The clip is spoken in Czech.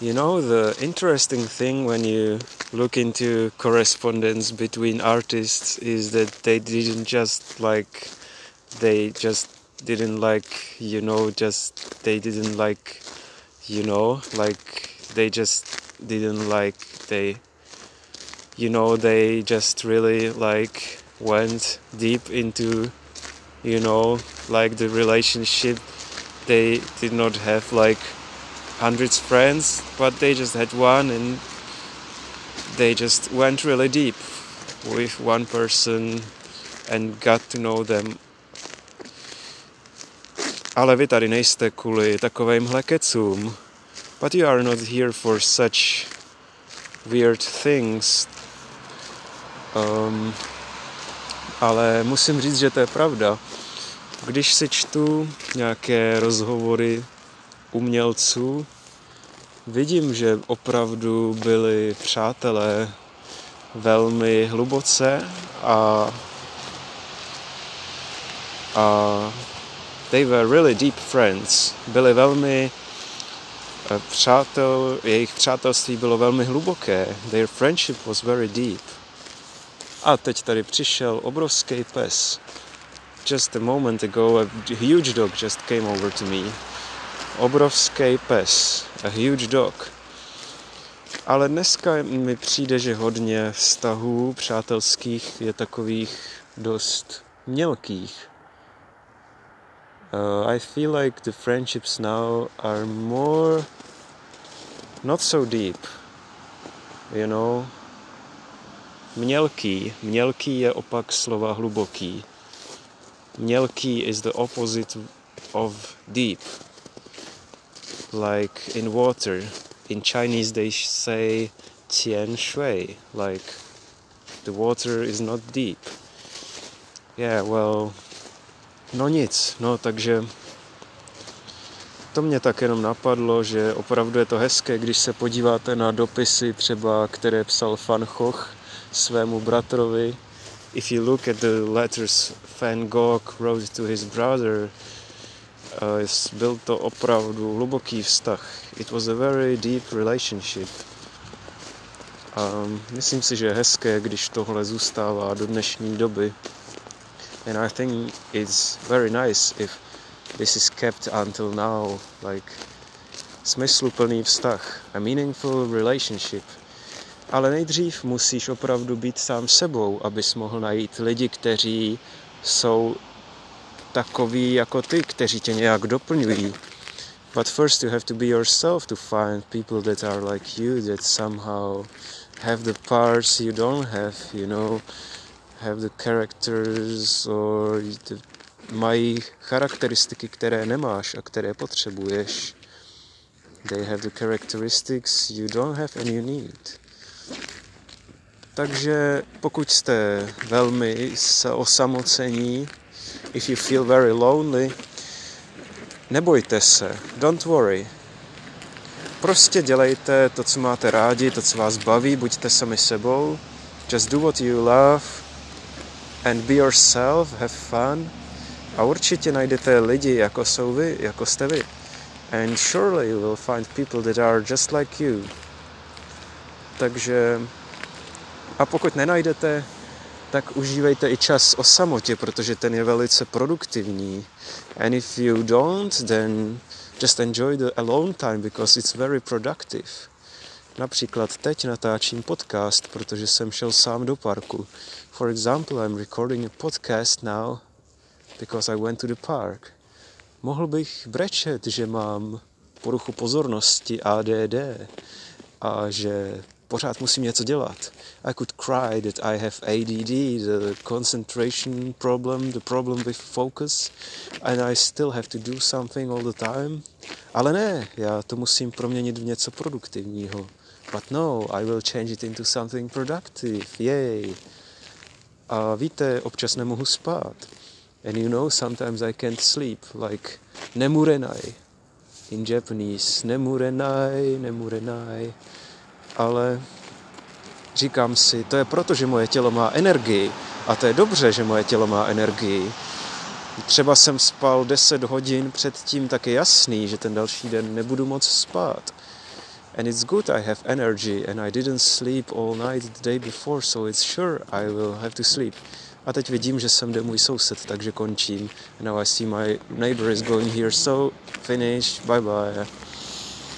You know, the interesting thing when you look into correspondence between artists is that they didn't just like, they just didn't like, you know, just, they didn't like, you know, like, they just didn't like, they, you know, they just really like went deep into, you know, like the relationship. They did not have like hundreds friends, but they just had one and they just went really deep with one person and got to know them. Ale vy tady nejste kvůli takovýmhle kecům. But you are not here for such weird things. Um, ale musím říct, že to je pravda. Když si čtu nějaké rozhovory umělců vidím, že opravdu byli přátelé velmi hluboce a, a they were really deep friends. Byli velmi eh, přátel, jejich přátelství bylo velmi hluboké. Their friendship was very deep. A teď tady přišel obrovský pes. Just a moment ago, a huge dog just came over to me obrovský pes, a huge dog. Ale dneska mi přijde, že hodně vztahů přátelských je takových dost mělkých. Uh, I feel like the friendships now are more not so deep. You know, mělký. Mělký je opak slova hluboký. Mělký is the opposite of deep like in water. In Chinese, they say "tian shui," like the water is not deep. Yeah, well, no nic, no takže to mě tak jenom napadlo, že opravdu je to hezké, když se podíváte na dopisy třeba, které psal Van Gogh svému bratrovi. If you look at the letters Van Gogh wrote to his brother, byl to opravdu hluboký vztah. It was a very deep relationship. A myslím si, že je hezké, když tohle zůstává do dnešní doby. And I think it's very nice if this is kept until now, like smysluplný vztah, a meaningful relationship. Ale nejdřív musíš opravdu být sám sebou, abys mohl najít lidi, kteří jsou takový jako ty, kteří tě nějak doplňují. But first you have to be yourself to find people that are like you, that somehow have the parts you don't have, you know, have the characters or the, mají charakteristiky, které nemáš a které potřebuješ. They have the characteristics you don't have and you need. Takže pokud jste velmi osamocení, if you feel very lonely, nebojte se, don't worry. Prostě dělejte to, co máte rádi, to, co vás baví, buďte sami sebou. Just do what you love and be yourself, have fun. A určitě najdete lidi, jako jsou vy, jako jste vy. And surely you will find people that are just like you. Takže a pokud nenajdete, tak užívejte i čas o samotě, protože ten je velice produktivní. And if you don't, then just enjoy the alone time because it's very productive. Například teď natáčím podcast, protože jsem šel sám do parku. For example, I'm recording a podcast now because I went to the park. Mohl bych brečet, že mám poruchu pozornosti ADD a že pořád musím něco dělat. I could cry that I have ADD, the concentration problem, the problem with focus, and I still have to do something all the time. Ale ne, já to musím proměnit v něco produktivního. But no, I will change it into something productive, yay. A víte, občas nemohu spát. And you know, sometimes I can't sleep, like nemurenai. In Japanese, nemurenai, nemurenai ale říkám si, to je proto, že moje tělo má energii a to je dobře, že moje tělo má energii. Třeba jsem spal 10 hodin předtím, tak je jasný, že ten další den nebudu moc spát. and it's good I have energy and I didn't sleep all night the day before so it's sure I will have to sleep a teď vidím, že sem jde můj soused, takže končím. Now I see my neighbor is going here, so finish, bye bye.